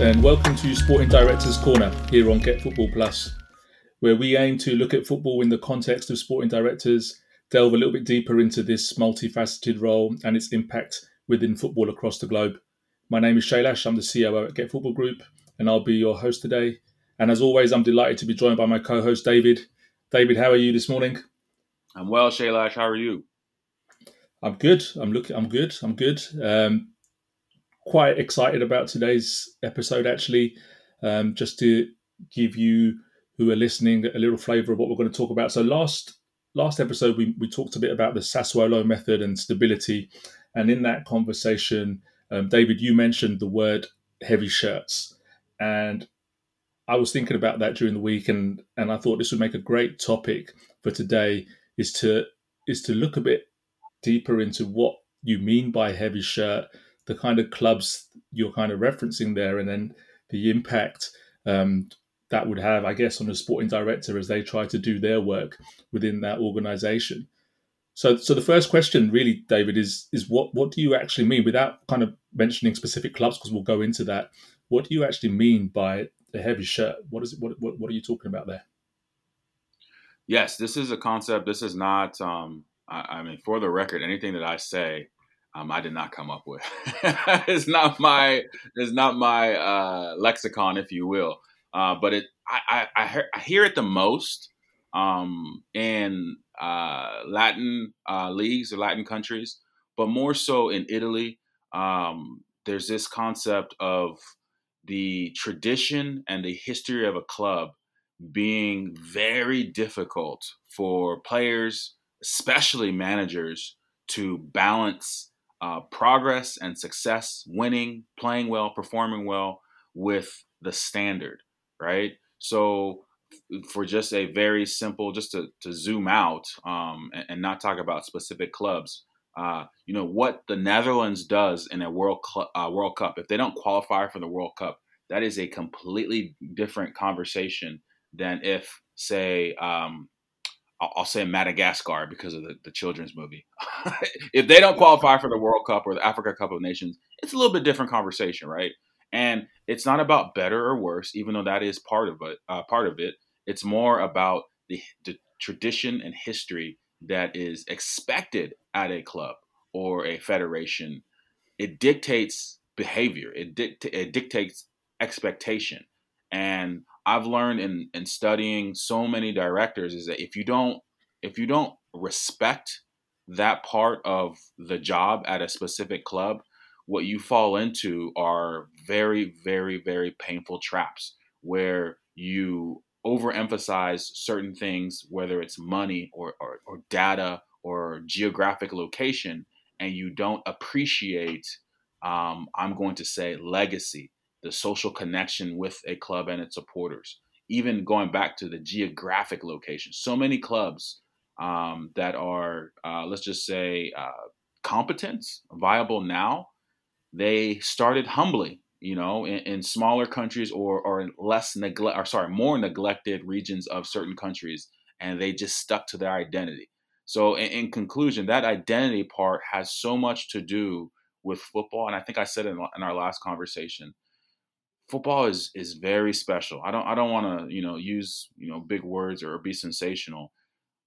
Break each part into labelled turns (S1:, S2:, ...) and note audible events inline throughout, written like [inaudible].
S1: And welcome to Sporting Directors Corner here on Get Football Plus, where we aim to look at football in the context of sporting directors, delve a little bit deeper into this multifaceted role and its impact within football across the globe. My name is Shailash, I'm the COO at Get Football Group, and I'll be your host today. And as always, I'm delighted to be joined by my co host, David. David, how are you this morning?
S2: I'm well, Shailash. How are you?
S1: I'm good. I'm looking. I'm good. I'm good. Um, quite excited about today's episode, actually. Um, just to give you who are listening a little flavour of what we're going to talk about. So last last episode, we we talked a bit about the Sassuolo method and stability, and in that conversation, um, David, you mentioned the word heavy shirts, and I was thinking about that during the week, and and I thought this would make a great topic for today. Is to is to look a bit deeper into what you mean by heavy shirt, the kind of clubs you're kind of referencing there, and then the impact um, that would have, I guess, on a sporting director as they try to do their work within that organization. So, so the first question, really, David, is is what what do you actually mean without kind of mentioning specific clubs because we'll go into that. What do you actually mean by a heavy shirt? What is it? What what, what are you talking about there?
S2: Yes, this is a concept. This is not. Um, I, I mean, for the record, anything that I say, um, I did not come up with. [laughs] it's not my. It's not my uh, lexicon, if you will. Uh, but it. I, I, I, hear, I hear it the most um, in uh, Latin uh, leagues or Latin countries, but more so in Italy. Um, there's this concept of the tradition and the history of a club being very difficult for players, especially managers, to balance uh, progress and success, winning, playing well, performing well with the standard, right? So, for just a very simple, just to, to zoom out um, and, and, not talk about specific clubs, uh, you know what the Netherlands does in a World Cl- uh, World Cup. If they don't qualify for the World Cup, that is a completely different conversation than if, say, um, I'll, say Madagascar because of the, the children's movie. [laughs] if they don't qualify for the World Cup or the Africa Cup of Nations, it's a little bit different conversation, right? And it's not about better or worse, even though that is part of it. Uh, part of it, it's more about the, the tradition and history that is expected at a club or a federation. It dictates behavior. It, dict- it dictates expectation. And I've learned in, in studying so many directors is that if you don't if you don't respect that part of the job at a specific club, what you fall into are very, very, very painful traps where you overemphasize certain things, whether it's money or, or, or data or geographic location, and you don't appreciate, um, I'm going to say, legacy the social connection with a club and its supporters. Even going back to the geographic location, so many clubs um, that are, uh, let's just say, uh, competent, viable now, they started humbly, you know, in, in smaller countries or or less neglect, or sorry, more neglected regions of certain countries, and they just stuck to their identity. So, in, in conclusion, that identity part has so much to do with football, and I think I said in, in our last conversation football is is very special. I don't I don't want to you know use you know big words or be sensational.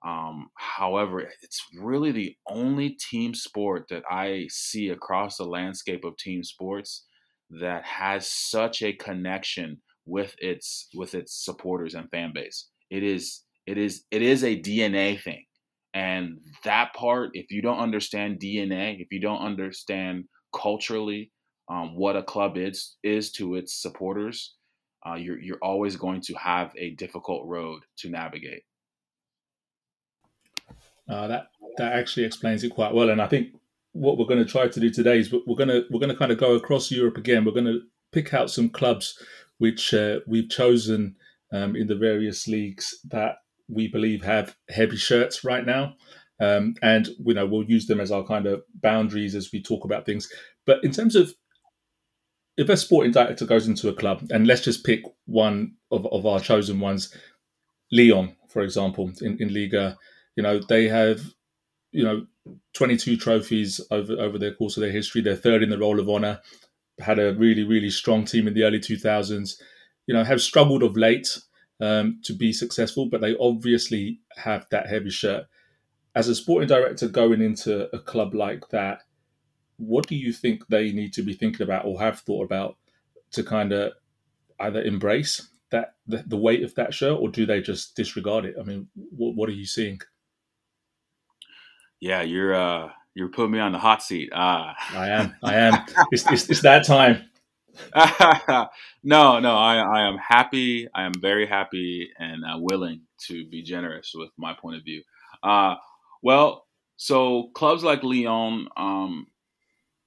S2: Um, however, it's really the only team sport that I see across the landscape of team sports that has such a connection with its with its supporters and fan base. It is it is it is a DNA thing. And that part, if you don't understand DNA, if you don't understand culturally um, what a club is is to its supporters, uh, you're you're always going to have a difficult road to navigate.
S1: Uh, that that actually explains it quite well, and I think what we're going to try to do today is we're going to we're going to kind of go across Europe again. We're going to pick out some clubs which uh, we've chosen um, in the various leagues that we believe have heavy shirts right now. Um, and you know we'll use them as our kind of boundaries as we talk about things. But in terms of if a sporting director goes into a club, and let's just pick one of, of our chosen ones, Lyon, for example, in, in Liga, you know, they have, you know, 22 trophies over, over the course of their history. They're third in the Roll of Honor. had a really, really strong team in the early 2000s, you know, have struggled of late um, to be successful, but they obviously have that heavy shirt. As a sporting director going into a club like that, what do you think they need to be thinking about or have thought about to kind of either embrace that the, the weight of that shirt or do they just disregard it? I mean, what, what are you seeing?
S2: Yeah, you're uh, you're putting me on the hot seat. Uh.
S1: I am. I [laughs] am. it's, it's, it's that time. [laughs]
S2: no, no, I, I am happy. I am very happy and uh, willing to be generous with my point of view. Uh, well, so clubs like Lyon, um,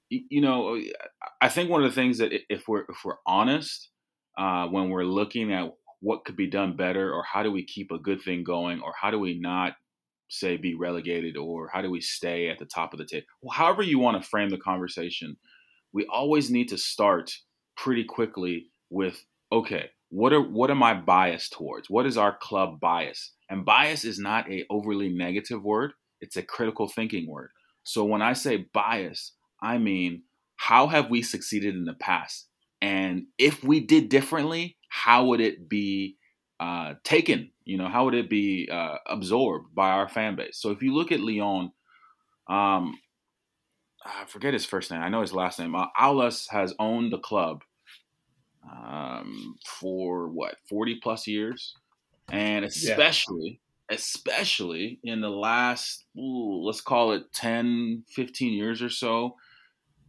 S2: you, know, I think one of the things that if we're if we're honest, uh, when we're looking at what could be done better, or how do we keep a good thing going, or how do we not say be relegated, or how do we stay at the top of the table? Well, however you want to frame the conversation, we always need to start pretty quickly with okay, what are what am I biased towards? What is our club bias? And bias is not a overly negative word; it's a critical thinking word. So when I say bias, I mean how have we succeeded in the past? And if we did differently, how would it be uh, taken? You know, how would it be uh, absorbed by our fan base? So if you look at Lyon, um, I forget his first name. I know his last name. Uh, Aulas has owned the club um, for what forty plus years, and especially yeah. especially in the last ooh, let's call it 10, 15 years or so,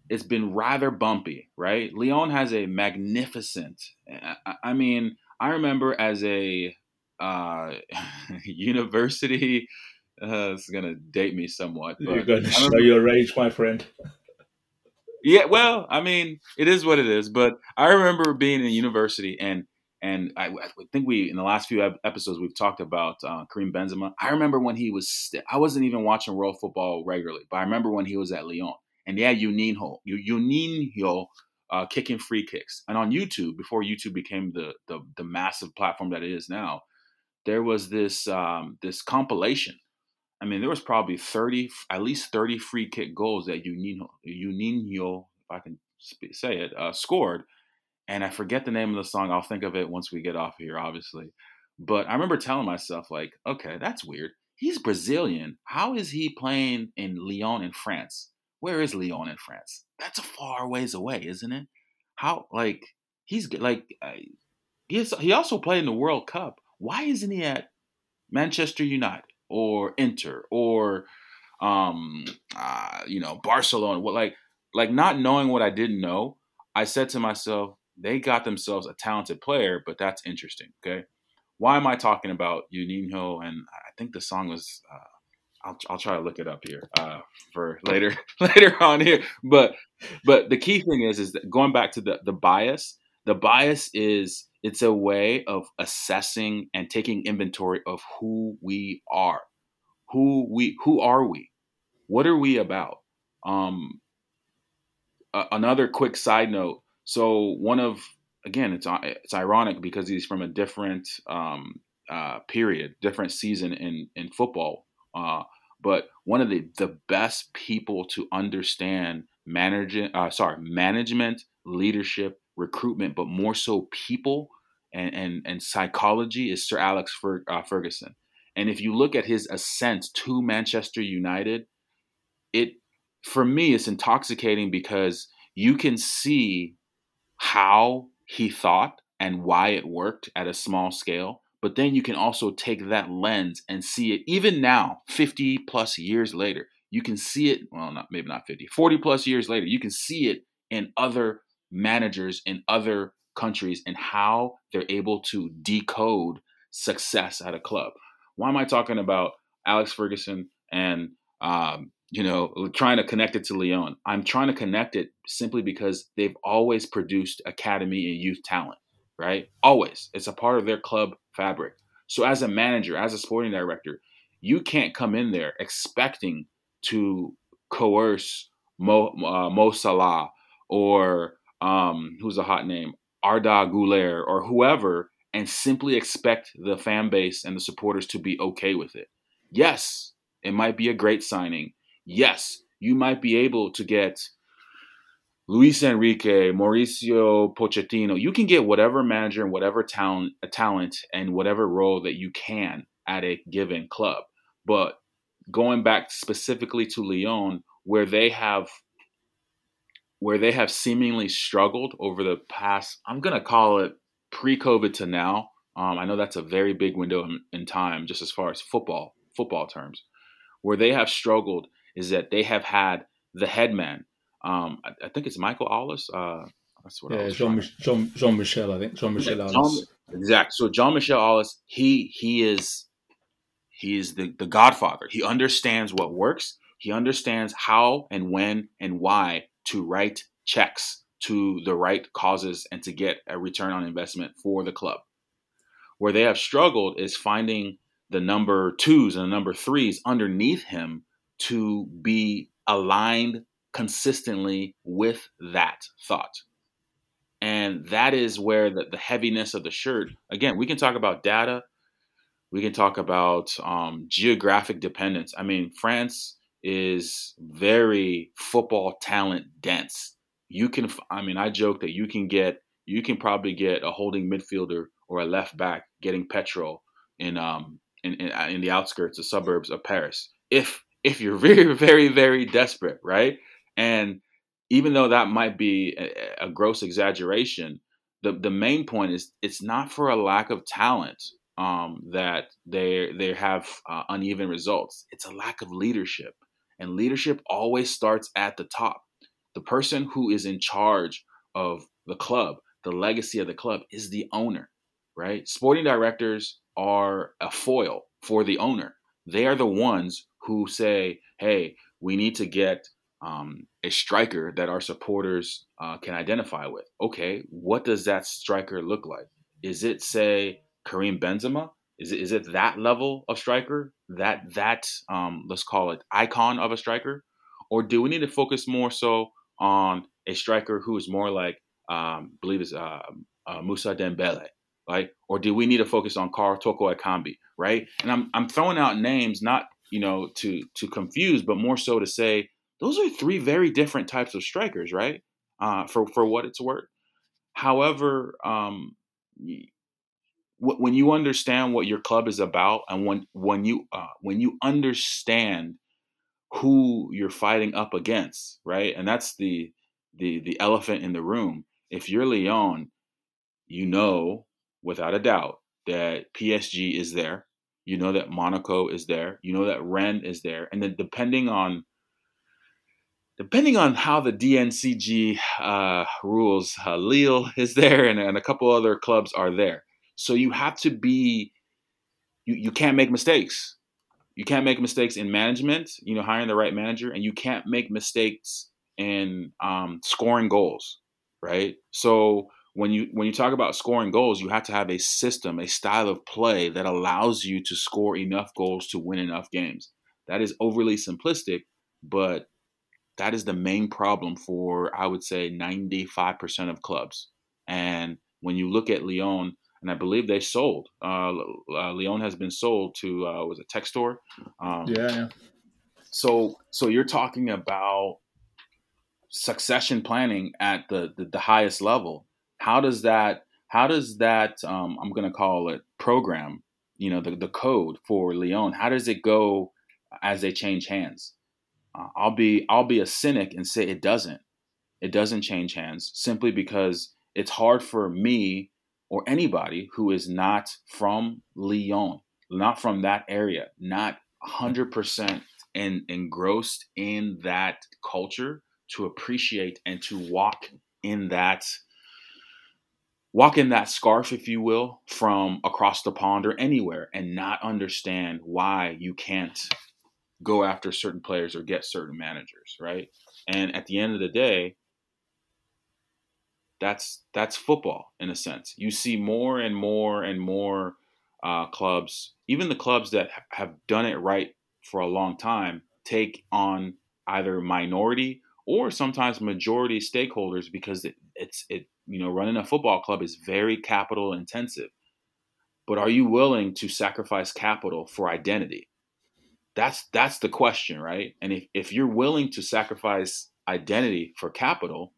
S2: it's been rather bumpy. Right? Lyon has a magnificent. I, mean, I remember as a uh, [laughs] university. [laughs] Uh, it's gonna date me somewhat.
S1: You're going to show your age, my friend.
S2: Yeah, well, I mean, it is what it is. But I remember being in university, and and I, I think we in the last few episodes we've talked about uh, Karim Benzema. I remember when he was, st- I wasn't even watching world football regularly, but I remember when he was at Lyon, and yeah, Juninho, Juninho uh, kicking free kicks, and on YouTube before YouTube became the the, the massive platform that it is now, there was this um, this compilation I mean, there was probably 30, at least 30 free kick goals that Juninho, Juninho if I can say it, uh, scored. And I forget the name of the song. I'll think of it once we get off here, obviously. But I remember telling myself, like, okay, that's weird. He's Brazilian. How is he playing in Lyon in France? Where is Lyon in France? That's a far ways away, isn't it? How, like, he's like, he's, he also played in the World Cup. Why isn't he at Manchester United? or Inter or um uh, you know Barcelona. What like like not knowing what I didn't know, I said to myself, they got themselves a talented player, but that's interesting. Okay, why am I talking about Juninho? And I think the song was. Uh, I'll, I'll try to look it up here uh, for later [laughs] later on here. But but the key thing is is going back to the the bias. The bias is it's a way of assessing and taking inventory of who we are. Who we who are we? What are we about? Um another quick side note. So one of again, it's it's ironic because he's from a different um, uh, period, different season in in football. Uh, but one of the the best people to understand managing, uh, sorry, management, leadership, recruitment, but more so people and and, and psychology is Sir Alex Fer, uh, Ferguson. And if you look at his ascent to Manchester United, it for me it's intoxicating because you can see how he thought and why it worked at a small scale. But then you can also take that lens and see it even now, 50 plus years later. You can see it, well, not maybe not 50, 40 plus years later, you can see it in other managers in other countries and how they're able to decode success at a club. Why am I talking about Alex Ferguson and um, you know trying to connect it to Lyon? I'm trying to connect it simply because they've always produced academy and youth talent, right? Always, it's a part of their club fabric. So as a manager, as a sporting director, you can't come in there expecting to coerce Mo, uh, Mo Salah or um, who's a hot name, Arda Güler or whoever, and simply expect the fan base and the supporters to be okay with it. Yes, it might be a great signing. Yes, you might be able to get Luis Enrique, Mauricio Pochettino, you can get whatever manager and whatever talent, talent and whatever role that you can at a given club. But going back specifically to Lyon, where they have where they have seemingly struggled over the past, I'm gonna call it pre-COVID to now. Um, I know that's a very big window in, in time, just as far as football football terms. Where they have struggled is that they have had the headman um, I, I, think it's Michael Aulas. Uh,
S1: that's what yeah, Jean, Jean, Jean Michel. I think Jean Michel yeah,
S2: Aulas. exact. So Jean Michel Aulas, he he is he is the the Godfather. He understands what works. He understands how and when and why to write checks to the right causes and to get a return on investment for the club. Where they have struggled is finding the number twos and the number threes underneath him to be aligned consistently with that thought. And that is where the, the heaviness of the shirt, again, we can talk about data, we can talk about um, geographic dependence. I mean, France is very football talent dense. You can, I mean, I joke that you can get, you can probably get a holding midfielder or a left back getting petrol in um in, in, in the outskirts, the suburbs of Paris, if if you're [laughs] very, very, very desperate, right? And even though that might be a, a gross exaggeration, the, the main point is it's not for a lack of talent um, that they they have uh, uneven results. It's a lack of leadership, and leadership always starts at the top. The person who is in charge of the club, the legacy of the club, is the owner, right? Sporting directors are a foil for the owner. They are the ones who say, "Hey, we need to get um, a striker that our supporters uh, can identify with. Okay, what does that striker look like? Is it say Karim Benzema? Is it is it that level of striker? That that um, let's call it icon of a striker, or do we need to focus more so on a striker who is more like um, believe is uh, uh, Moussa Dembele, right? Or do we need to focus on Karl Toko Ekambi, right? And I'm I'm throwing out names not you know to to confuse, but more so to say those are three very different types of strikers, right? Uh, for for what it's worth. However, um, when you understand what your club is about, and when when you uh, when you understand who you're fighting up against, right? And that's the the the elephant in the room. If you're Lyon, you know without a doubt that PSG is there. You know that Monaco is there. You know that Rennes is there. And then depending on depending on how the DNCG uh, rules, uh, Lille is there and, and a couple other clubs are there. So you have to be, you, you can't make mistakes. You can't make mistakes in management, you know, hiring the right manager, and you can't make mistakes in um, scoring goals, right? So when you when you talk about scoring goals, you have to have a system, a style of play that allows you to score enough goals to win enough games. That is overly simplistic, but that is the main problem for I would say 95% of clubs. And when you look at Lyon, and I believe they sold. Uh, uh, Lyon has been sold to uh, was a Textor.
S1: Um, yeah, yeah.
S2: So so you're talking about succession planning at the, the, the highest level. How does that how does that um, I'm going to call it program? You know the the code for Lyon. How does it go as they change hands? Uh, I'll be I'll be a cynic and say it doesn't. It doesn't change hands simply because it's hard for me or anybody who is not from Lyon, not from that area, not 100% and engrossed in that culture to appreciate and to walk in that walk in that scarf if you will from across the pond or anywhere and not understand why you can't go after certain players or get certain managers, right? And at the end of the day, that's that's football in a sense. You see more and more and more uh, clubs, even the clubs that have done it right for a long time, take on either minority or sometimes majority stakeholders because it, it's it you know running a football club is very capital intensive. But are you willing to sacrifice capital for identity? That's that's the question, right? And if, if you're willing to sacrifice identity for capital,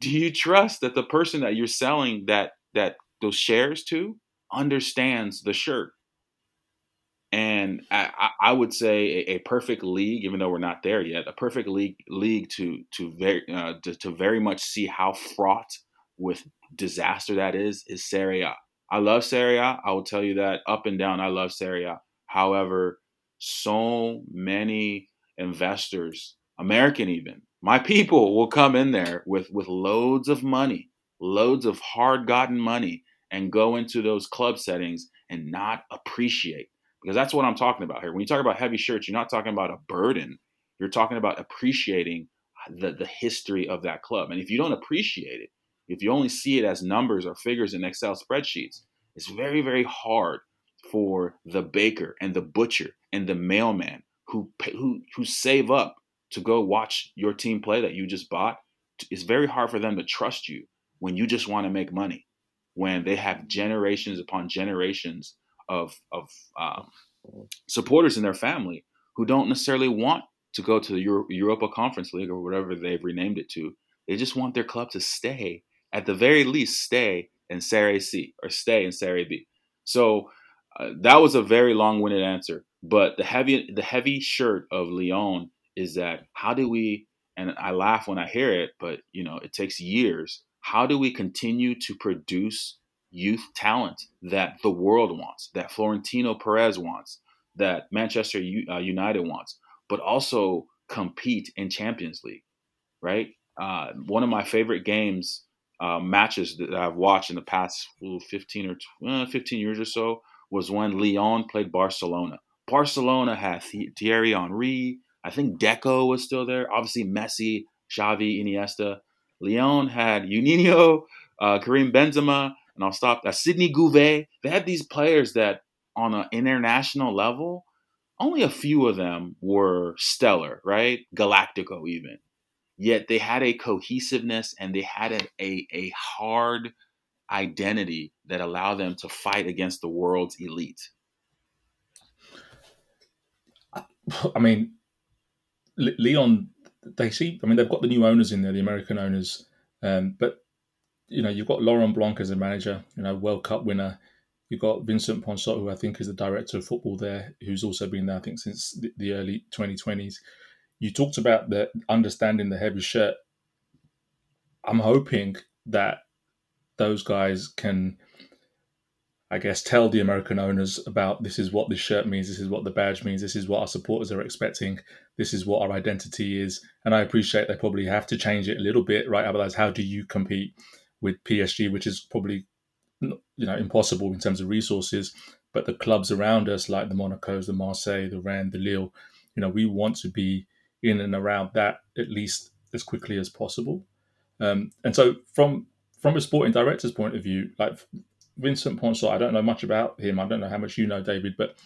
S2: do you trust that the person that you're selling that that those shares to understands the shirt? And I, I would say a, a, perfect league, even though we're not there yet, a perfect league league to to very uh, to, to very much see how fraught with disaster that is is Serie A. I love Serie A. I will tell you that up and down, I love Serie A. However, so many investors, American even, my people will come in there with with loads of money, loads of hard-gotten money, and go into those club settings and not appreciate because that's what I'm talking about here. When you talk about heavy shirts, you're not talking about a burden. You're talking about appreciating the, the history of that club. And if you don't appreciate it, if you only see it as numbers or figures in Excel spreadsheets, it's very, very hard for the baker and the butcher and the mailman who who who save up to go watch your team play that you just bought. It's very hard for them to trust you when you just want to make money, when they have generations upon generations of of um, supporters in their family who don't necessarily want to go to the Euro- Europa Conference League or whatever they've renamed it to. They just want their club to stay, at the very least, stay in Serie C or stay in Serie B. So uh, that was a very long-winded answer, but the heavy the heavy shirt of Lyon is that how do we? And I laugh when I hear it, but you know it takes years. How do we continue to produce youth talent that the world wants, that Florentino Perez wants, that Manchester uh, United wants, but also compete in Champions League, right? Uh, one of my favorite games, uh, matches that I've watched in the past 15 or uh, 15 years or so was when Lyon played Barcelona. Barcelona had Thierry Henry. I think Deco was still there. Obviously, Messi, Xavi, Iniesta. Lyon had Juninho, uh, Karim Benzema, and I'll stop. That Sidney Govou. They had these players that, on an international level, only a few of them were stellar, right? Galactico, even. Yet they had a cohesiveness and they had a, a, a hard identity that allow them to fight against the world's elite. [laughs]
S1: I mean, Lyon, they see. I mean, they've got the new owners in there, the American owners, um, but you know, you've got Laurent Blanc as a manager, you know, World Cup winner. You've got Vincent Ponsot, who I think is the director of football there, who's also been there, I think, since the early 2020s. You talked about the understanding the heavy shirt. I'm hoping that those guys can, I guess, tell the American owners about this is what this shirt means, this is what the badge means, this is what our supporters are expecting, this is what our identity is. And I appreciate they probably have to change it a little bit, right? Otherwise, how do you compete? with PSG, which is probably you know impossible in terms of resources. But the clubs around us, like the Monacos, the Marseille, the Rennes, the Lille, you know, we want to be in and around that at least as quickly as possible. Um, and so, from from a sporting director's point of view, like Vincent Ponsot, I don't know much about him. I don't know how much you know, David, but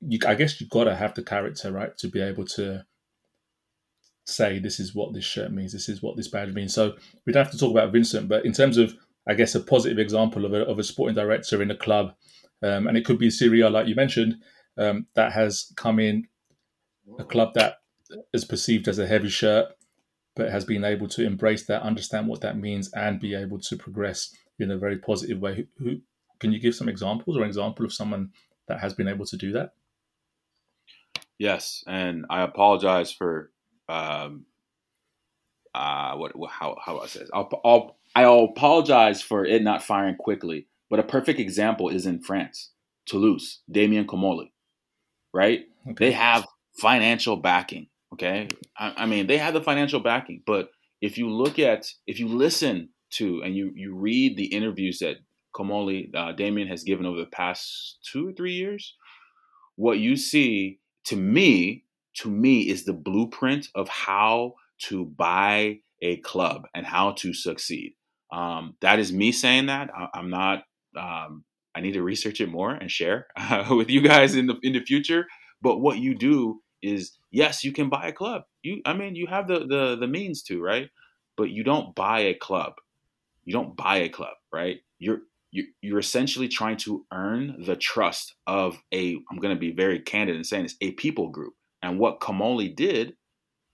S1: you, I guess you've got to have the character, right, to be able to say this is what this shirt means, this is what this badge means. So we'd have to talk about Vincent, but in terms of, I guess, a positive example of a, of a sporting director in a club, um, and it could be Serie A, like you mentioned, um, that has come in, a club that is perceived as a heavy shirt, but has been able to embrace that, understand what that means, and be able to progress in a very positive way. Who, who can you give some examples or an example of someone that has been able to do that?
S2: Yes, and I apologize for um, uh, what, how how I say this? I'll, I'll I'll apologize for it not firing quickly, but a perfect example is in France, Toulouse, Damien Comolli, right? Okay. They have financial backing. Okay, I, I mean they have the financial backing, but if you look at if you listen to and you you read the interviews that Comolli uh, Damien has given over the past two or three years, what you see to me to me is the blueprint of how to buy a club and how to succeed. Um, that is me saying that. I, am not. Um, I need to research it more and share uh, [laughs] with you guys in the in the future. But what you do is, yes, you can buy a club. You, I mean, you have the the the means to, right? But you don't buy a club. You don't buy a club, right? You're you're essentially trying to earn the trust of a i'm going to be very candid in saying this a people group and what Comolli did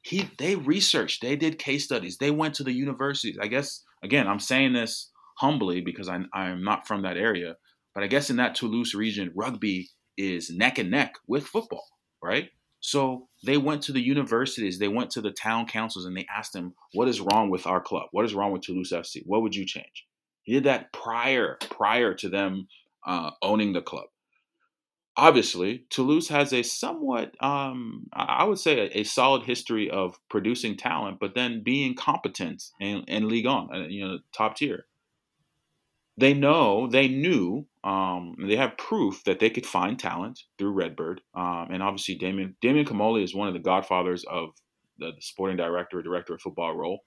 S2: he they researched, they did case studies, they went to the universities. I guess again, I'm saying this humbly because I I'm not from that area, but I guess in that Toulouse region, rugby is neck and neck with football, right? So they went to the universities, they went to the town councils, and they asked them, "What is wrong with our club? What is wrong with Toulouse FC? What would you change?" He did that prior prior to them uh, owning the club obviously, Toulouse has a somewhat, um, I would say, a, a, solid history of producing talent, but then being competent in, in Ligue 1, uh, you know, top tier. They know, they knew, um, they have proof that they could find talent through Redbird. Um, and obviously, Damien, Damien Comolli is one of the godfathers of the, the sporting director, director of football role,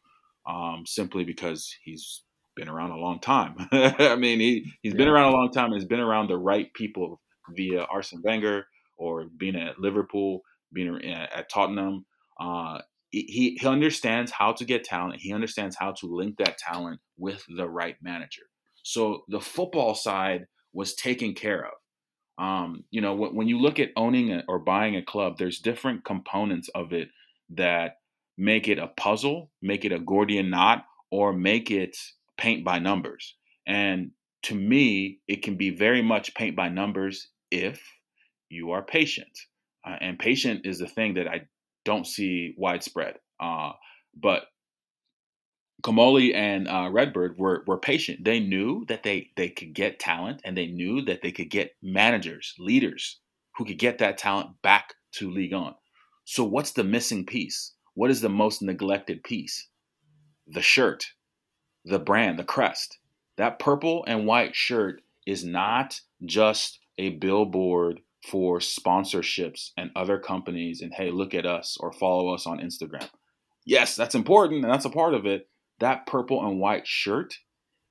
S2: um, simply because he's been around a long time. [laughs] I mean, he, he's been around a long time and he's been around the right people via Arsene Wenger or being at Liverpool, being at Tottenham. Uh, he he understands how to get talent. He understands how to link that talent with the right manager. So the football side was taken care of. Um, you know, when, when you look at owning a, or buying a club, there's different components of it that make it a puzzle, make it a Gordian knot, or make it paint by numbers. And to me, it can be very much paint by numbers if you are patient. Uh, and patient is the thing that I don't see widespread. Uh, but Comolli and uh, Redbird were, were patient. They knew that they, they could get talent and they knew that they could get managers, leaders who could get that talent back to Ligue 1. So, what's the missing piece? What is the most neglected piece? The shirt, the brand, the crest. That purple and white shirt is not just a billboard for sponsorships and other companies and hey look at us or follow us on instagram yes that's important and that's a part of it that purple and white shirt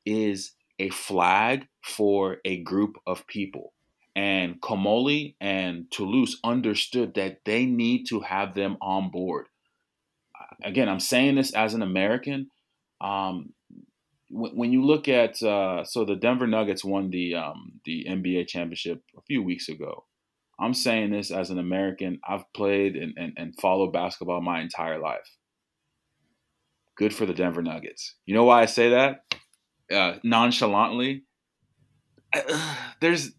S2: is a flag for a group of people and Comolli and Toulouse understood that they need to have them on board. Again, I'm saying this as an American. Um, when, you look at uh, so the Denver Nuggets won the um, the NBA championship a few weeks ago. I'm saying this as an American. I've played and, and, and followed basketball my entire life. Good for the Denver Nuggets. You know why I say that? Uh, nonchalantly. [sighs] there's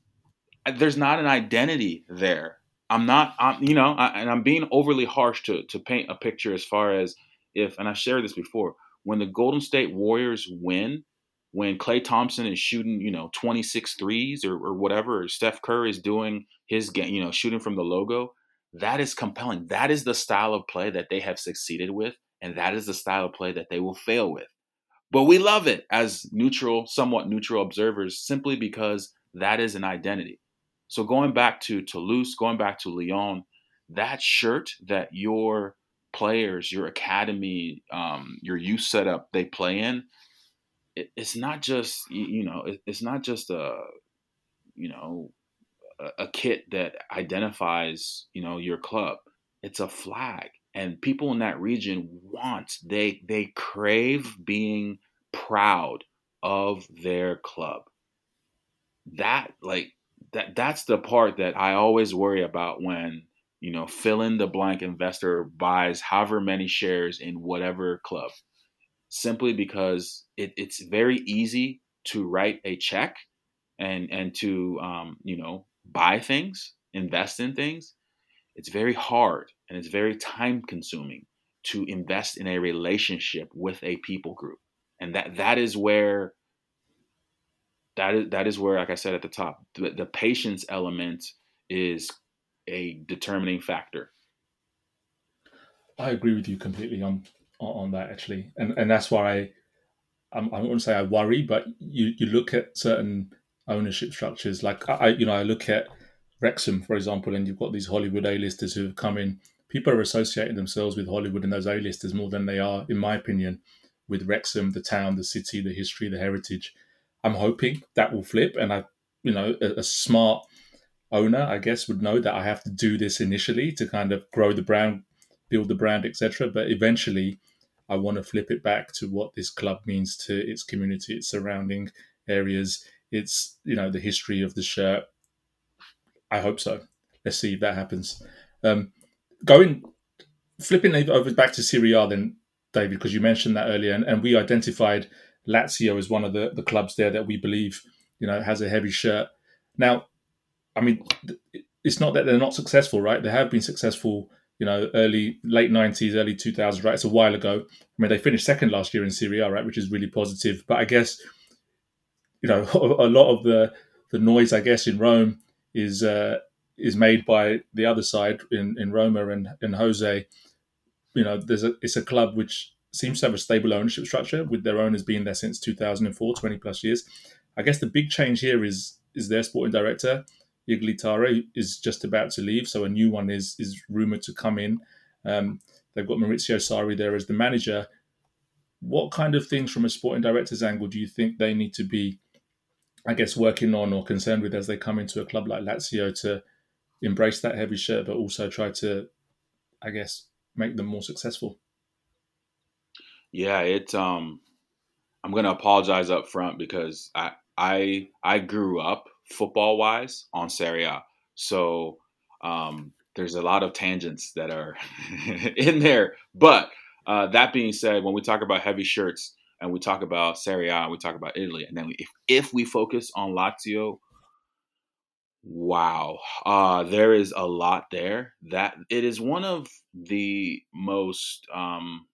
S2: there's not an identity there. I'm not, I'm, you know, I, and I'm being overly harsh to to paint a picture as far as if, and I shared this before when the Golden State Warriors win, when Klay Thompson is shooting, you know, 26 threes or, or whatever, or Steph Curry is doing his game, you know, shooting from the logo, that is compelling. That is the style of play that they have succeeded with, and that is the style of play that they will fail with. But we love it as neutral, somewhat neutral observers, simply because that is an identity. So going back to Toulouse, going back to Lyon, that shirt that your players, your academy, um, your youth setup they play in, it, it's not just you know it, it's not just a you know a, a kit that identifies you know your club. It's a flag, and people in that region want they they crave being proud of their club. That like that that's the part that I always worry about when you know, fill in the blank investor buys however many shares in whatever club simply because it, it's very easy to write a check and and to um, you know buy things invest in things it's very hard and it's very time consuming to invest in a relationship with a people group. And that that is where that is that is where like i said at the top the, the patience element is a determining factor.
S1: I agree with you completely on on that actually, and and that's why I I'm, I to say I worry, but you you look at certain ownership structures. Like I you know I look at Wrexham for example, and you've got these Hollywood A-listers who have come in. People are associating themselves with Hollywood and those A-listers more than they are, in my opinion, with Wrexham, the town, the city, the history, the heritage. I'm hoping that will flip, and I you know a, a smart owner, I guess, would know that I have to do this initially to kind of grow the brand, build the brand, etc. But eventually, I want to flip it back to what this club means to its community, its surrounding areas, its you know the history of the shirt. I hope so. Let's see if that happens. Um, going flipping over back to Serie A, then David, because you mentioned that earlier, and, and we identified Lazio as one of the, the clubs there that we believe you know has a heavy shirt. Now, I mean, it's not that they're not successful, right? They have been successful, you know, early late nineties, early two thousands, right? It's a while ago. I mean, they finished second last year in Serie A, right, which is really positive. But I guess, you know, [laughs] a lot of the the noise, I guess, in Rome is uh, is made by the other side in in Roma and and Jose. You know, there's a it's a club which seems to have a stable ownership structure with their owners being there since 2004, 20 plus years. I guess the big change here is is their sporting director. Igli Tare is just about to leave, so a new one is is rumored to come in. Um, they've got Maurizio Sarri there as the manager. What kind of things from a sporting director's angle do you think they need to be, I guess, working on or concerned with as they come into a club like Lazio to embrace that heavy shirt, but also try to, I guess, make them more successful?
S2: Yeah, it's um I'm gonna apologize up front because I I I grew up football wise on Serie A. So um there's a lot of tangents that are [laughs] in there. But uh, that being said, when we talk about heavy shirts and we talk about Serie A, we talk about Italy, and then we, if if we focus on Lazio, wow, uh, there is a lot there. That it is one of the most um,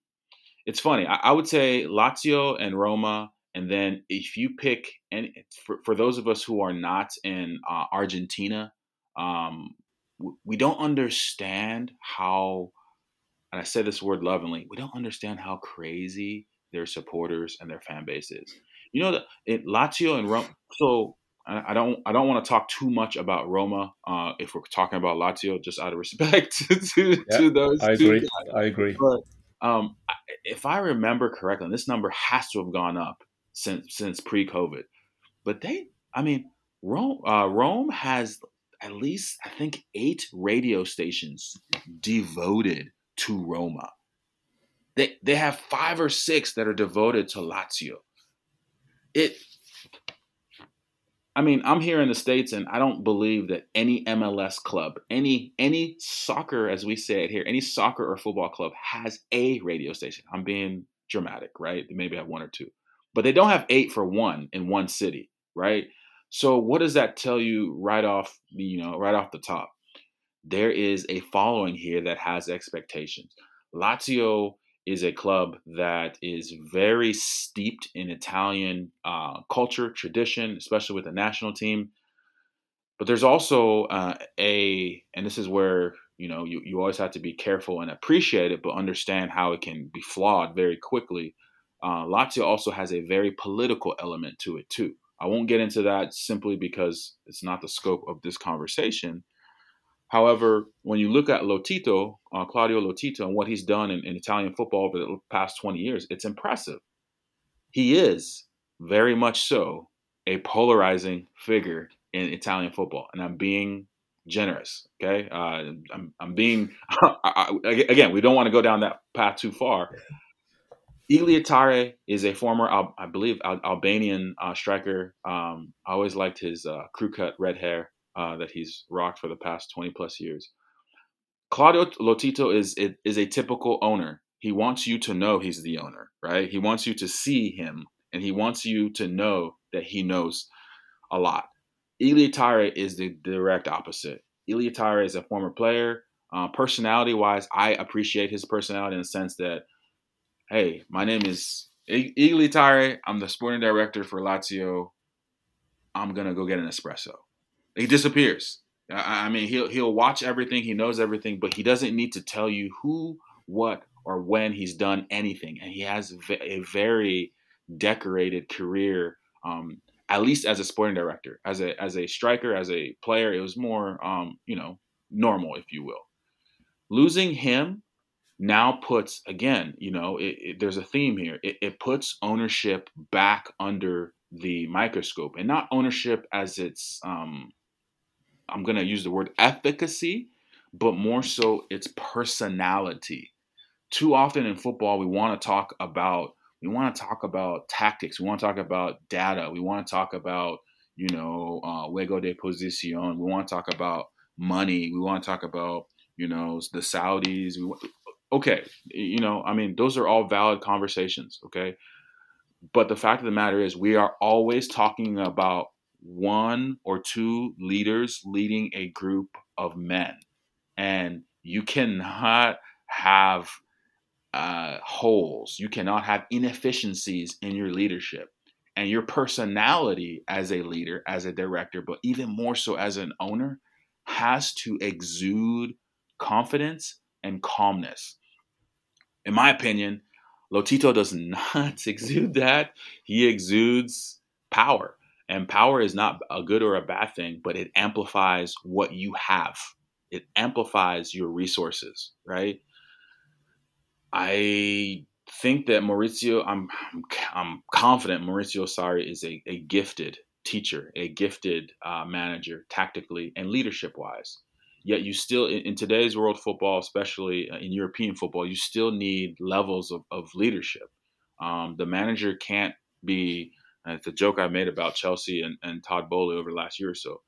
S2: it's funny. I, I, would say Lazio and Roma, and then if you pick and for, for those of us who are not in uh, Argentina, um, we don't understand how. And I say this word lovingly. We don't understand how crazy their supporters and their fan bases. You know, the, that Lazio and Roma. So I don't I don't want to talk too much about Roma uh, if we're talking about Lazio, just out of respect [laughs] to, yeah, to those.
S1: I agree. Guys. I agree.
S2: But um, if I remember correctly, this number has to have gone up since since pre-COVID. But they, I mean, Rome, uh, Rome has at least I think eight radio stations devoted to Roma. They they have five or six that are devoted to Lazio. It I mean, I'm here in the states, and I don't believe that any MLS club, any any soccer, as we say it here, any soccer or football club has a radio station. I'm being dramatic, right? They maybe have one or two, but they don't have eight for one in one city, right? So what does that tell you right off, you know, right off the top? There is a following here that has expectations. Lazio is a club that is very steeped in Italian uh, culture, tradition, especially with the national team. But there's also uh, a, and this is where you know you, you always have to be careful and appreciate it, but understand how it can be flawed very quickly. Uh, Lazio also has a very political element to it too. I won't get into that simply because it's not the scope of this conversation. However, when you look at Lotito, uh, Claudio Lotito, and what he's done in, in, Italian football over the past 20 years, it's impressive. He is very much so a polarizing figure in Italian football, and I'm being generous. Okay, uh, I'm, I'm, being [laughs] I, I, again. We don't want to go down that path too far. Igli Tare is a former, I believe, Albanian uh, striker. Um, I always liked his uh, crew cut red hair uh, that he's rocked for the past 20 plus years. Claudio Lotito is is a typical owner. He wants you to know he's the owner, right? He wants you to see him, and he wants you to know that he knows a lot. Igli Tare is the direct opposite. Igli Tare is a former player. Uh, personality wise, I appreciate his personality in the sense that, hey, my name is Igli Tare. I'm the sporting director for Lazio. I'm gonna go get an espresso. He disappears. I mean, he'll he'll watch everything. He knows everything, but he doesn't need to tell you who, what, or when he's done anything. And he has a very decorated career. Um, at least as a sporting director, as a as a striker, as a player, it was more um, you know normal, if you will. Losing him now puts again, you know, it, it, there's a theme here. It, it puts ownership back under the microscope, and not ownership as its um, I'm going to use the word efficacy, but more so its personality. Too often in football, we want to talk about we want to talk about tactics. We want to talk about data. We want to talk about you know uh, juego de posición. We want to talk about money. We want to talk about you know the Saudis. We, okay, you know, I mean, those are all valid conversations, okay? But the fact of the matter is, we are always talking about one or two leaders leading a group of men. And you cannot have uh, holes, you cannot have inefficiencies in your leadership. And your personality as a leader, as a director, but even more so as an owner, has to exude confidence and calmness. In my opinion, Lotito does [laughs] not exude that. He exudes power. And power is not a good or a bad thing, but it amplifies what you have. It amplifies your resources, right? I think that Maurizio, I'm, I'm confident Maurizio Sarri is a, a gifted teacher, a gifted uh, manager, tactically and leadership wise. Yet you still, in, in, today's world football, especially uh, in European football, you still need levels of, of leadership. Um, the manager can't be, uh, it's a joke I made about Chelsea and, and Todd Boehly over the last year or so.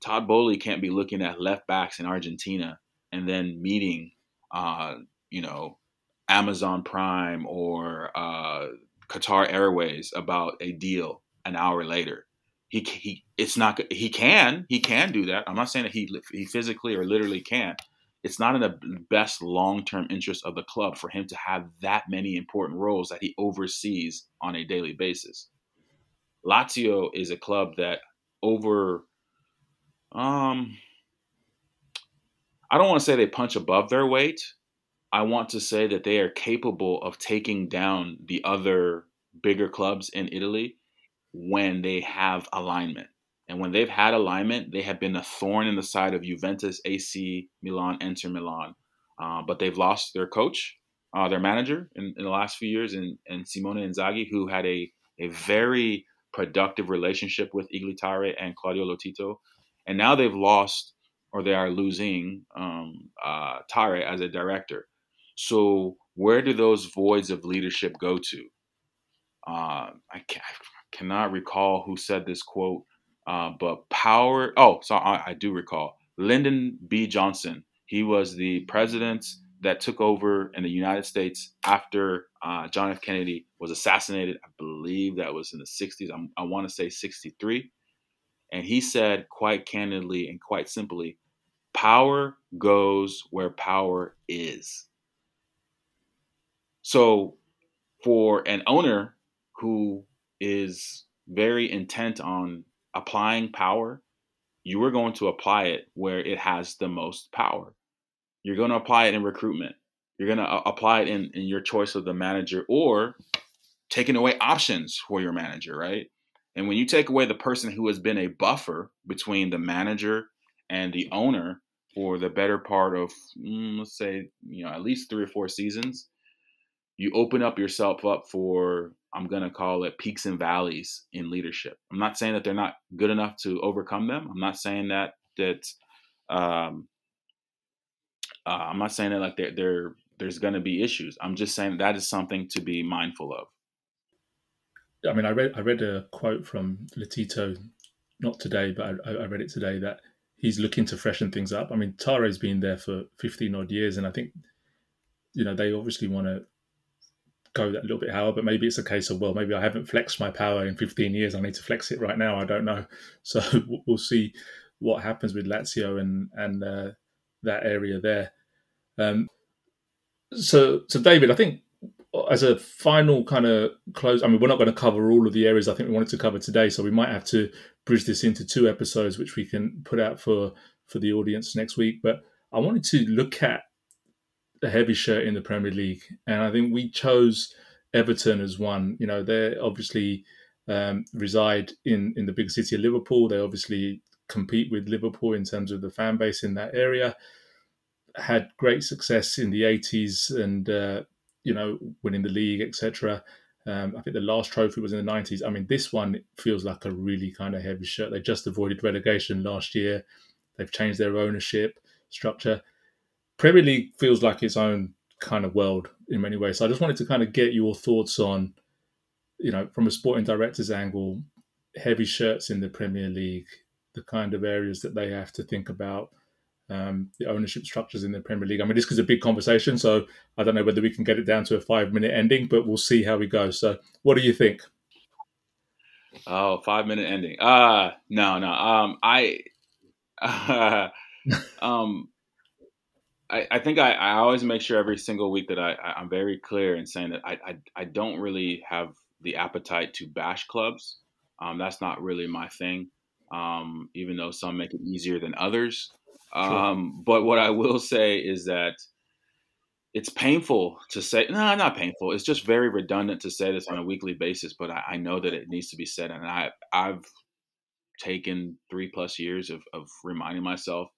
S2: Todd Boehly can't be looking at left backs in Argentina and then meeting, uh, you know, Amazon Prime or uh, Qatar Airways about a deal an hour later. He, he it's not he can he can do that. I'm not saying that he he physically or literally can. It's not in the best long term interest of the club for him to have that many important roles that he oversees on a daily basis. Lazio is a club that over um I don't want to say they punch above their weight, I want to say that they are capable of taking down the other bigger clubs in Italy when they have alignment. And when they've had alignment, they have been a thorn in the side of Juventus, AC Milan, Inter Milan. Uh, but they've lost their coach, uh, their manager in, in, the last few years, and, and Simone Inzaghi, who had a, a very productive relationship with Igli Tare and Claudio Lotito. And now they've lost, or they are losing, um, uh, Tare as a director. So where do those voids of leadership go to? Uh, I, I, cannot recall who said this quote, uh, but power. Oh, so I, I, do recall Lyndon B. Johnson. He was the president that took over in the United States after uh, John F. Kennedy was assassinated. I believe that was in the 60s. I'm, I want to say 63. And he said quite candidly and quite simply, power goes where power is. So, for an owner who is very intent on applying power, you are going to apply it where it has the most power. You're going to apply it in recruitment. You're going to uh, apply it in, in your choice of the manager or taking away options for your manager, right? And when you take away the person who has been a buffer between the manager and the owner for the better part of, mm, let's say, you know, at least three or four seasons, you open up yourself up for i'm going to call it peaks and valleys in leadership i'm not saying that they're not good enough to overcome them i'm not saying that that um, uh, i'm not saying that like they're, they're there's going to be issues i'm just saying that is something to be mindful of
S1: i mean i read i read a quote from Lotito, not today but I, I read it today that he's looking to freshen things up i mean tare's been there for 15 odd years and i think you know they obviously want to go that little bit higher. But maybe it's a case of well, maybe I haven't flexed my power in 15 years. I need to flex it right now. I don't know. [laughs] So we'll see what happens with Lazio and and uh, that area there. Um, so so David, I think as a final kind of close, I mean, we're not going to cover all of the areas I think we wanted to cover today, so we might have to bridge this into two episodes, which we can put out for for the audience next week. But I wanted to look at the heavy shirt in the Premier League, and I think we chose Everton as one. You know, they obviously um, reside in in the big city of Liverpool. They obviously compete with Liverpool in terms of the fan base in that area. Had great success in the 80s and uh, you know winning the league, etc. Um, I think the last trophy was in the 90s. I mean, this one feels like a really kind of heavy shirt. They just avoided relegation last year. They've changed their ownership structure. Premier League feels like its own kind of world in many ways. So I just wanted to kind of get your thoughts on, you know, from a sporting director's angle, heavy shirts in the Premier League, the kind of areas that they have to think about, um, the ownership structures in the Premier League. I mean, this is a big conversation, so I don't know whether we can get it down to a five minute ending, but we'll see how we go. So, what do you think?
S2: Oh, five minute ending. Uh no, no. Um, I, uh, [laughs] um, I, I think I, I always make sure every single week that I, I am very clear in saying that I, I I don't really have the appetite to bash clubs. Um, that's not really my thing. Um, even though some make it easier than others. Um, sure. But what I will say is that it's painful to say. No, not painful. It's just very redundant to say this on a weekly basis. But I, I know that it needs to be said, and I I've taken three plus years of, of reminding myself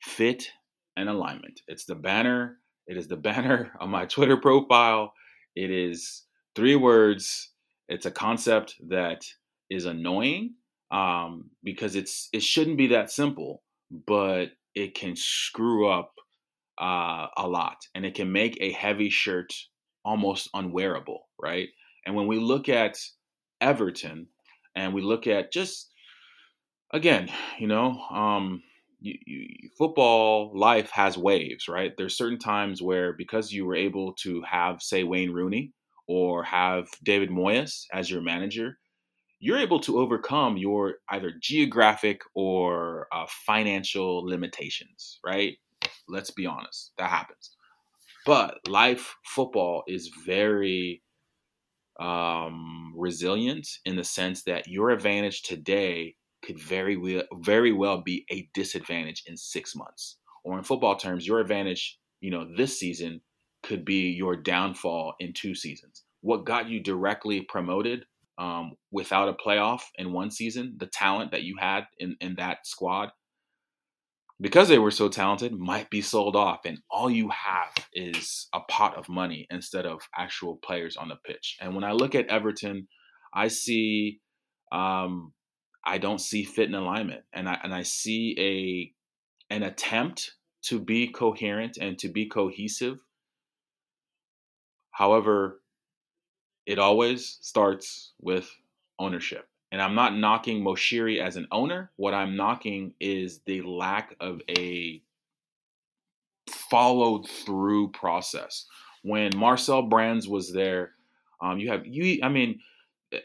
S2: fit and alignment. It's the banner. It is the [laughs] banner on my Twitter profile. It is three words. It's a concept that is annoying um, because it's it shouldn't be that simple, but it can screw up uh, a lot, and it can make a heavy shirt almost unwearable, right? And when we look at Everton, and we look at just again, you know, um, you, you, football life has waves, right? There's certain times where because you were able to have, say, Wayne Rooney or have David Moyes as your manager, you're able to overcome your either geographic or uh, financial limitations, right? Let's be honest, that happens. But life football is very um, resilient in the sense that your advantage today could very well, very well be a disadvantage in six months. Or in football terms, your advantage, you know, this season could be your downfall in two seasons. What got you directly promoted um, without a playoff in one season, the talent that you had in, in that squad, because they were so talented, might be sold off. And all you have is a pot of money instead of actual players on the pitch. And when I look at Everton, I see, um, I don't see fit and alignment. And I, and I see a, an attempt to be coherent and to be cohesive. However, it always starts with ownership. And I'm not knocking Moshiri as an owner. What I'm knocking is the lack of a followed through process. When Marcel Brands was there, um, you have you. I mean,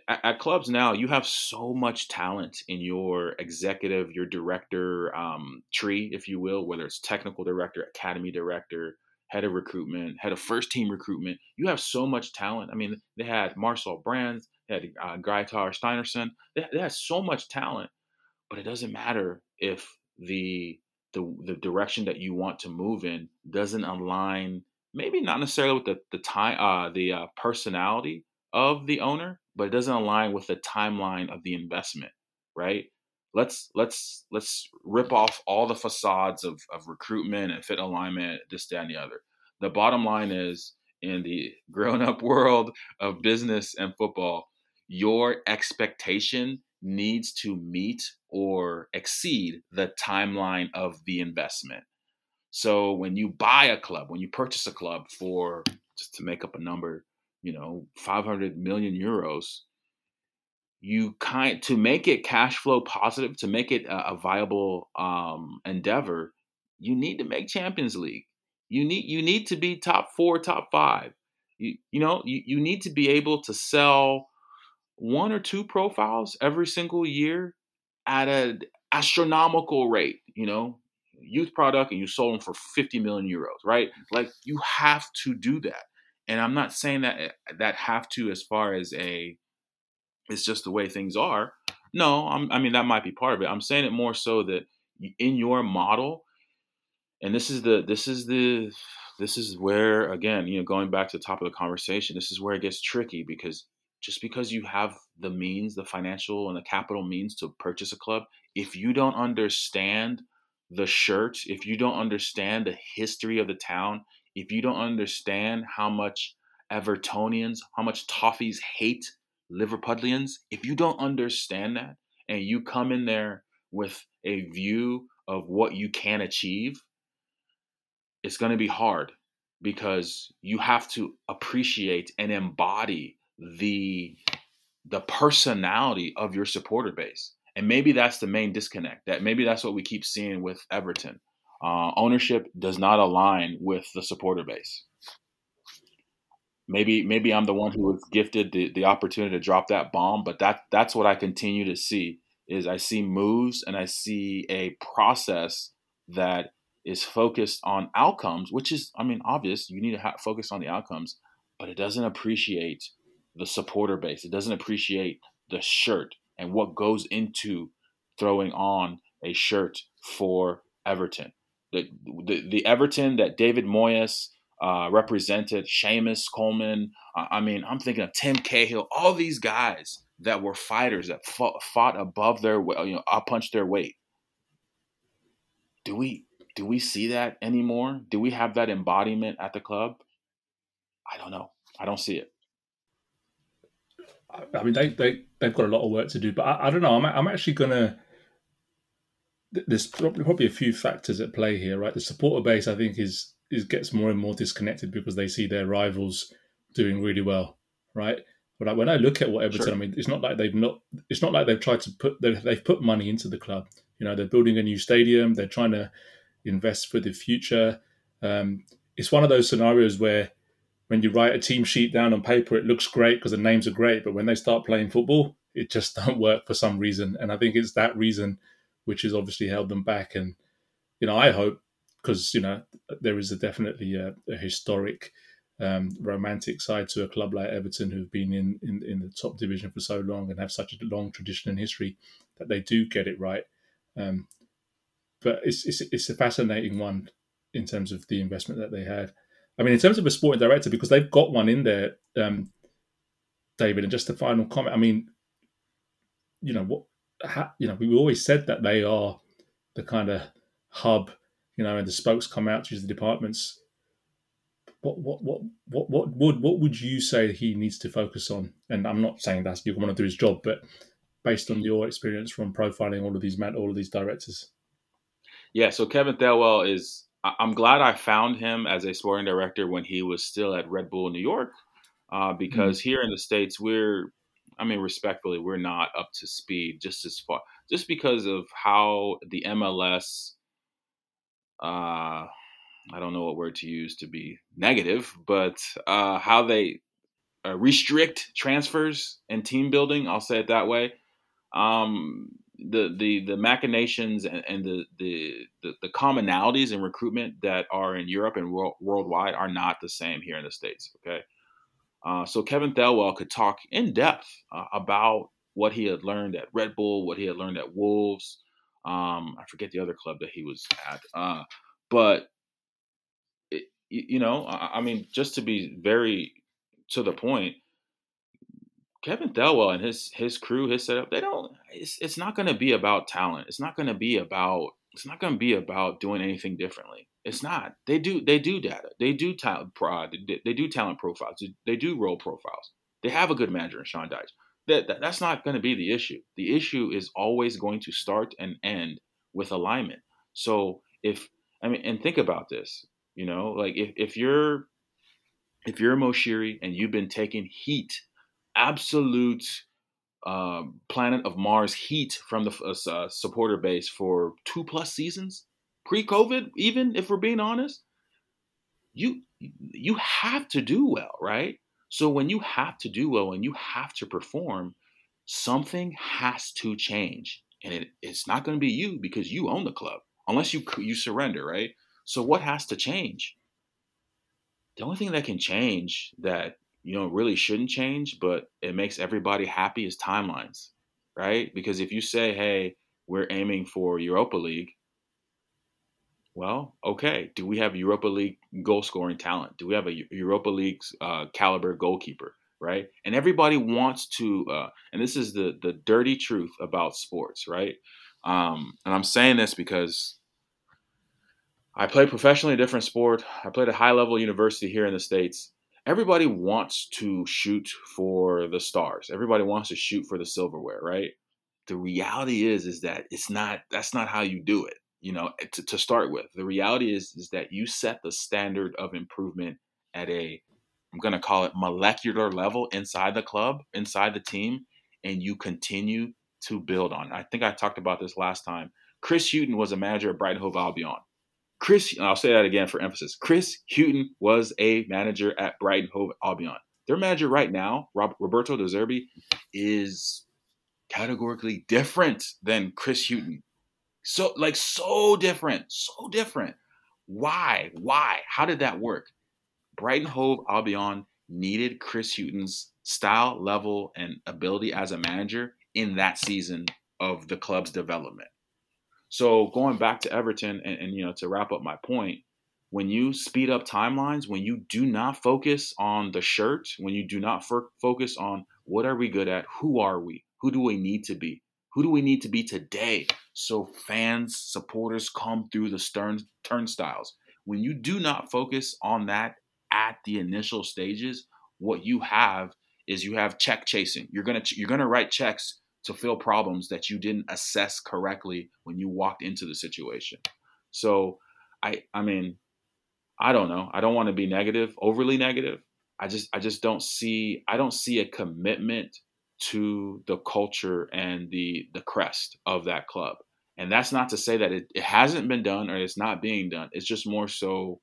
S2: at, at, clubs now, you have so much talent in your executive, your director um, tree, if you will, whether it's technical director, academy director, head of recruitment, head of first team recruitment. You have so much talent. I mean, they had Marcel Brands, they had uh, Grétar Steinsson. They, they had so much talent, but it doesn't matter if the the the direction that you want to move in doesn't align. Maybe not necessarily with the the time uh, the uh, personality of the owner, but it doesn't align with the timeline of the investment, right? Let's let's let's rip off all the facades of, of recruitment and fit alignment, this, that, and the other. The bottom line is in the [laughs] grown-up world of business and football, your expectation needs to meet or exceed the timeline of the investment. So when you buy a club, when you purchase a club for just to make up a number, you know, 500 million euros, you kind to make it cash flow positive to make it a, a viable um, endeavor you need to make champions league. You need you need to be top four top five. You, you know you, you need to be able to sell one or two profiles every single year at an astronomical rate you know? Youth product and you sold them for 50 million euros right? Like you have to do that. And i'm not saying that eh, that have to as far as a it's just the way things are. No, I'm, I mean that might be part of it. I'm saying it more so that in your model, and this is the this is the this is where again, you know, going back to the top of the conversation, this is where it gets tricky because just because you have the means, the financial and the capital means to purchase a club, if you don't understand the shirt, if you don't understand the history of the town, if you don't understand how much Evertonians, how much Toffees hate Liverpudlians, if you don't understand that and you come in there with a view of what you can achieve, it's going to be hard because you have to appreciate and embody the the personality of your supporter base. And maybe that's the main disconnect. That maybe that's what we keep seeing with Everton. uh, ownership does not align with the supporter base. Maybe maybe I'm the one who was gifted the, the opportunity to drop that bomb, but that that's what I continue to see is I see moves and I see a process that is focused on outcomes, which is I mean obvious. You need to have, focus on the outcomes, but it doesn't appreciate the supporter base. It doesn't appreciate the shirt and what goes into throwing on a shirt for Everton. The, the, the Everton that David Moyes uh, represented, Seamus Coleman. I mean, I'm thinking of Tim Cahill. All these guys that were fighters that fought, fought above their, you know, I punched their weight. Do we do we see that anymore? Do we have that embodiment at the club? I don't know. I don't see it.
S1: I mean, they, they, they've got a lot of work to do, but I, I don't know. I'm, I'm actually to. There's probably probably a few factors at play here, right? The supporter base, I think, is is gets more and more disconnected because they see their rivals doing really well, right? But like when I look at what Everton, sure. I mean, it's not like they've not. It's not like they've tried to put. They've, they've put money into the club. You know, they're building a new stadium. They're trying to invest for the future. Um, it's one of those scenarios where when you write a team sheet down on paper, it looks great because the names are great, but when they start playing football, it just [laughs] don't work for some reason. And I think it's that reason which has obviously held them back. And you know, I hope because you know there is a definitely a, a historic, um, romantic side to a club like Everton who've been in, in in the top division for so long and have such a long tradition and history that they do get it right. Um, but it's, it's it's a fascinating one in terms of the investment that they had. I mean, in terms of a sporting director, because they've got one in there, um, David. And just a final comment. I mean, you know what? Ha, you know, we always said that they are the kind of hub, you know, and the spokes come out to the departments. What what what what what would what would you say he needs to focus on? And I'm not saying that's you want to do his job, but based on your experience from profiling all of these men, all of these directors.
S2: Yeah, so Kevin Thelwell is I'm glad I found him as a sporting director when he was still at Red Bull New York, uh, because mm-hmm. here in the states we're, I mean, respectfully, we're not up to speed just as far, just because of how the MLS, uh, I don't know what word to use to be negative, but uh, how they uh, restrict transfers and team building. I'll say it that way. Um, the the the machinations and, and the, the, the the commonalities in recruitment that are in Europe and world, worldwide are not the same here in the states. Okay, uh, so Kevin Thelwell could talk in depth uh, about what he had learned at Red Bull, what he had learned at Wolves. Um, I forget the other club that he was at, uh, but it, you know, I, I mean, just to be very to the point, Kevin Thelwell and his his crew, his setup, they don't. It's it's not going to be about talent. It's not going to be about. It's not going to be about doing anything differently. It's not. They do they do data. They do talent. They, do talent profiles. They do role profiles. They have a good manager in Sean Dyche. That, that that's not going to be the issue. The issue is always going to start and end with alignment. So if I mean, and think about this. You know, like if if you're if you're a Moshiri and you've been taking heat absolute uh, planet of Mars heat from the uh, uh, supporter base for two plus seasons, pre-COVID, even if we're being honest. You you have to do well, right? So when you have to do well and you have to perform, something has to change, and it, it's not going to be you because you own the club unless you you surrender, right? So what has to change? The only thing that can change that you know really shouldn't change, but it makes everybody happy is timelines, right? Because if you say, hey, we're aiming for Europa League, well, okay. Do we have Europa League goal scoring talent? Do we have a Europa League uh, caliber goalkeeper? Right, and everybody wants to, uh, and this is the the dirty truth about sports, right? Um, and I'm saying this because I played professionally a different sport. I played at high level university here in the states, everybody wants to shoot for the stars. Everybody wants to shoot for the silverware, right? The reality is is that it's not that's not how you do it. You know, eh, to, to start with, the reality is is that you set the standard of improvement at a I'm going to call it molecular level inside the club, inside the team, and you continue to build on. I think I talked about this last time. Chris Hughton was a manager at Brighton Hove Albion. Chris, I'll say that again for emphasis. Chris Hughton was a manager at Brighton Hove Albion. Their manager right now, Rob, Roberto De Zerbi, is categorically different than Chris Hughton. So, like, so different, so different. Why? Why? How did that work? Brighton Hove Albion needed Chris Hughton's style, level, and ability as a manager in that season of the club's development. So going back to Everton and, and you know to wrap up my point, when you speed up timelines, when you do not focus on the shirt, when you do not f- focus on what are we good at, who are we, who do we need to be, who do we need to be today, so fans, supporters come through the stern turnstiles. When you do not focus on that at the initial stages, what you have is you have check chasing. You're gonna you're gonna write checks to fill problems that you didn't assess correctly when you walked into the situation. So I I mean, I don't know. I don't want to be negative, overly negative. I just I just don't see I don't see a commitment to the culture and the the crest of that club. And that's not to say that it, it hasn't been done or it's not being done. It's just more so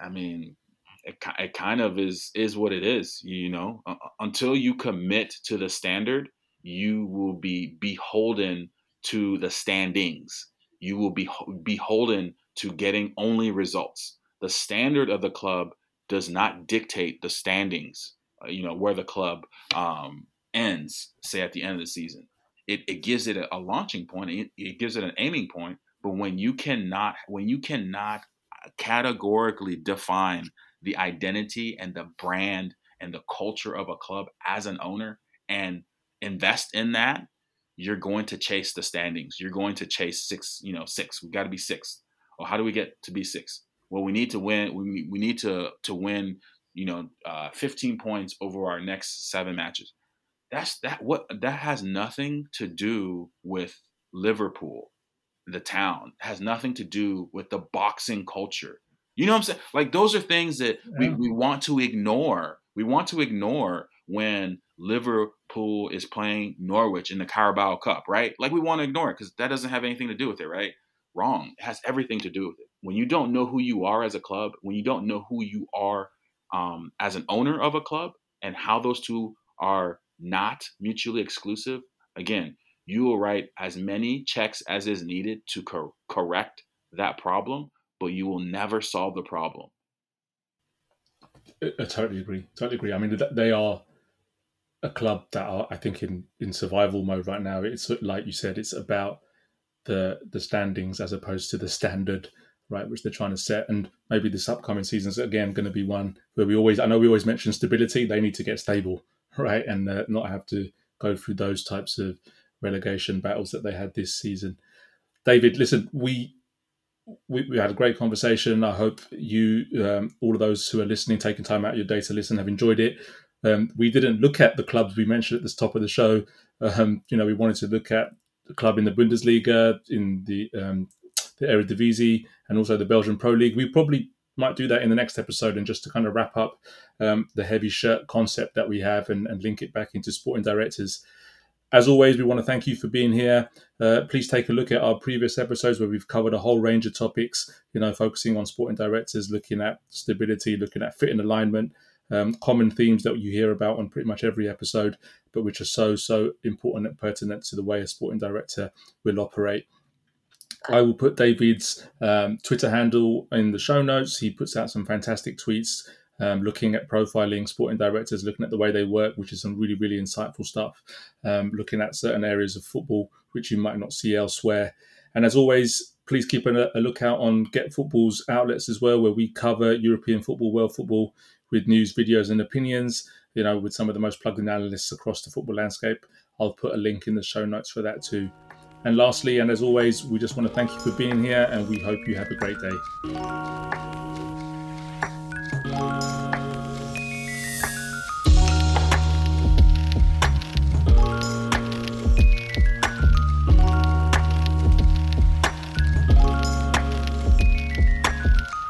S2: I mean, it, it kind of is is what it is you know uh, until you commit to the standard you will be beholden to the standings you will be beholden to getting only results the standard of the club does not dictate the standings uh, you know where the club um, ends say at the end of the season it, it gives it a, a launching point it, it gives it an aiming point but when you cannot when you cannot categorically define the identity and the brand and the culture of a club as an owner and invest in that, you're going to chase the standings. You're going to chase six, you know, six. We got to be six. Well, how do we get to be six? Well, we need to win. We, we need to to win, you know, uh, 15 points over our next seven matches. That's that. What that has nothing to do with Liverpool, the town. It has nothing to do with the boxing culture. You know what I'm saying? Like those are things that we, we want to ignore. We want to ignore when Liverpool is playing Norwich in the Carabao Cup, right? Like we want to ignore it because that doesn't have anything to do with it, right? Wrong. It has everything to do with it. When you don't know who you are as a club, when you don't know who you are um, as an owner of a club, and how those two are not mutually exclusive, again, you will write as many checks as is needed to cor- correct that problem but you will never solve the problem.
S1: I, I totally agree. Totally agree. I mean, they are a club that are, I think, in in survival mode right now. It's like you said, it's about the the standings as opposed to the standard, right, which they're trying to set. And maybe this upcoming season is again going to be one where we always, I know we always mention stability. They need to get stable, [laughs] right, and uh, not have to go through those types of relegation battles that they had this season. David, listen, we we, we, had a great conversation. I hope you, um, all of those who are listening, taking time out of your day to listen, have enjoyed it. Um, we didn't look at the clubs we mentioned at the top of the show. Um, you know, we wanted to look at the club in the Bundesliga, in the um, the Eredivisie, and also the Belgian Pro League. We probably might do that in the next episode, and just to kind of wrap up um, the heavy shirt concept that we have and, and link it back into sporting directors. As always, we want to thank you for being here. Uh, please take a look at our previous episodes where we've covered a whole range of topics, you know, focusing on sporting directors, looking at stability, looking at fit and alignment, um, common themes that you hear about on pretty much every episode, but which are so, so important and pertinent to the way a sporting director will operate. I will put David's um, Twitter handle in the show notes. He puts out some fantastic tweets um, looking at profiling sporting directors, looking at the way they work, which is some really, really insightful stuff, um, looking at certain areas of football which you might not see elsewhere. And as always, please keep a, a lookout on Get Football's outlets as well, where we cover European football, world football with news, videos, and opinions, you know, with some of the most plugged in analysts across the football landscape. I'll put a link in the show notes for that too. And lastly, and as always, we just want to thank you for being here and we hope you have a great day.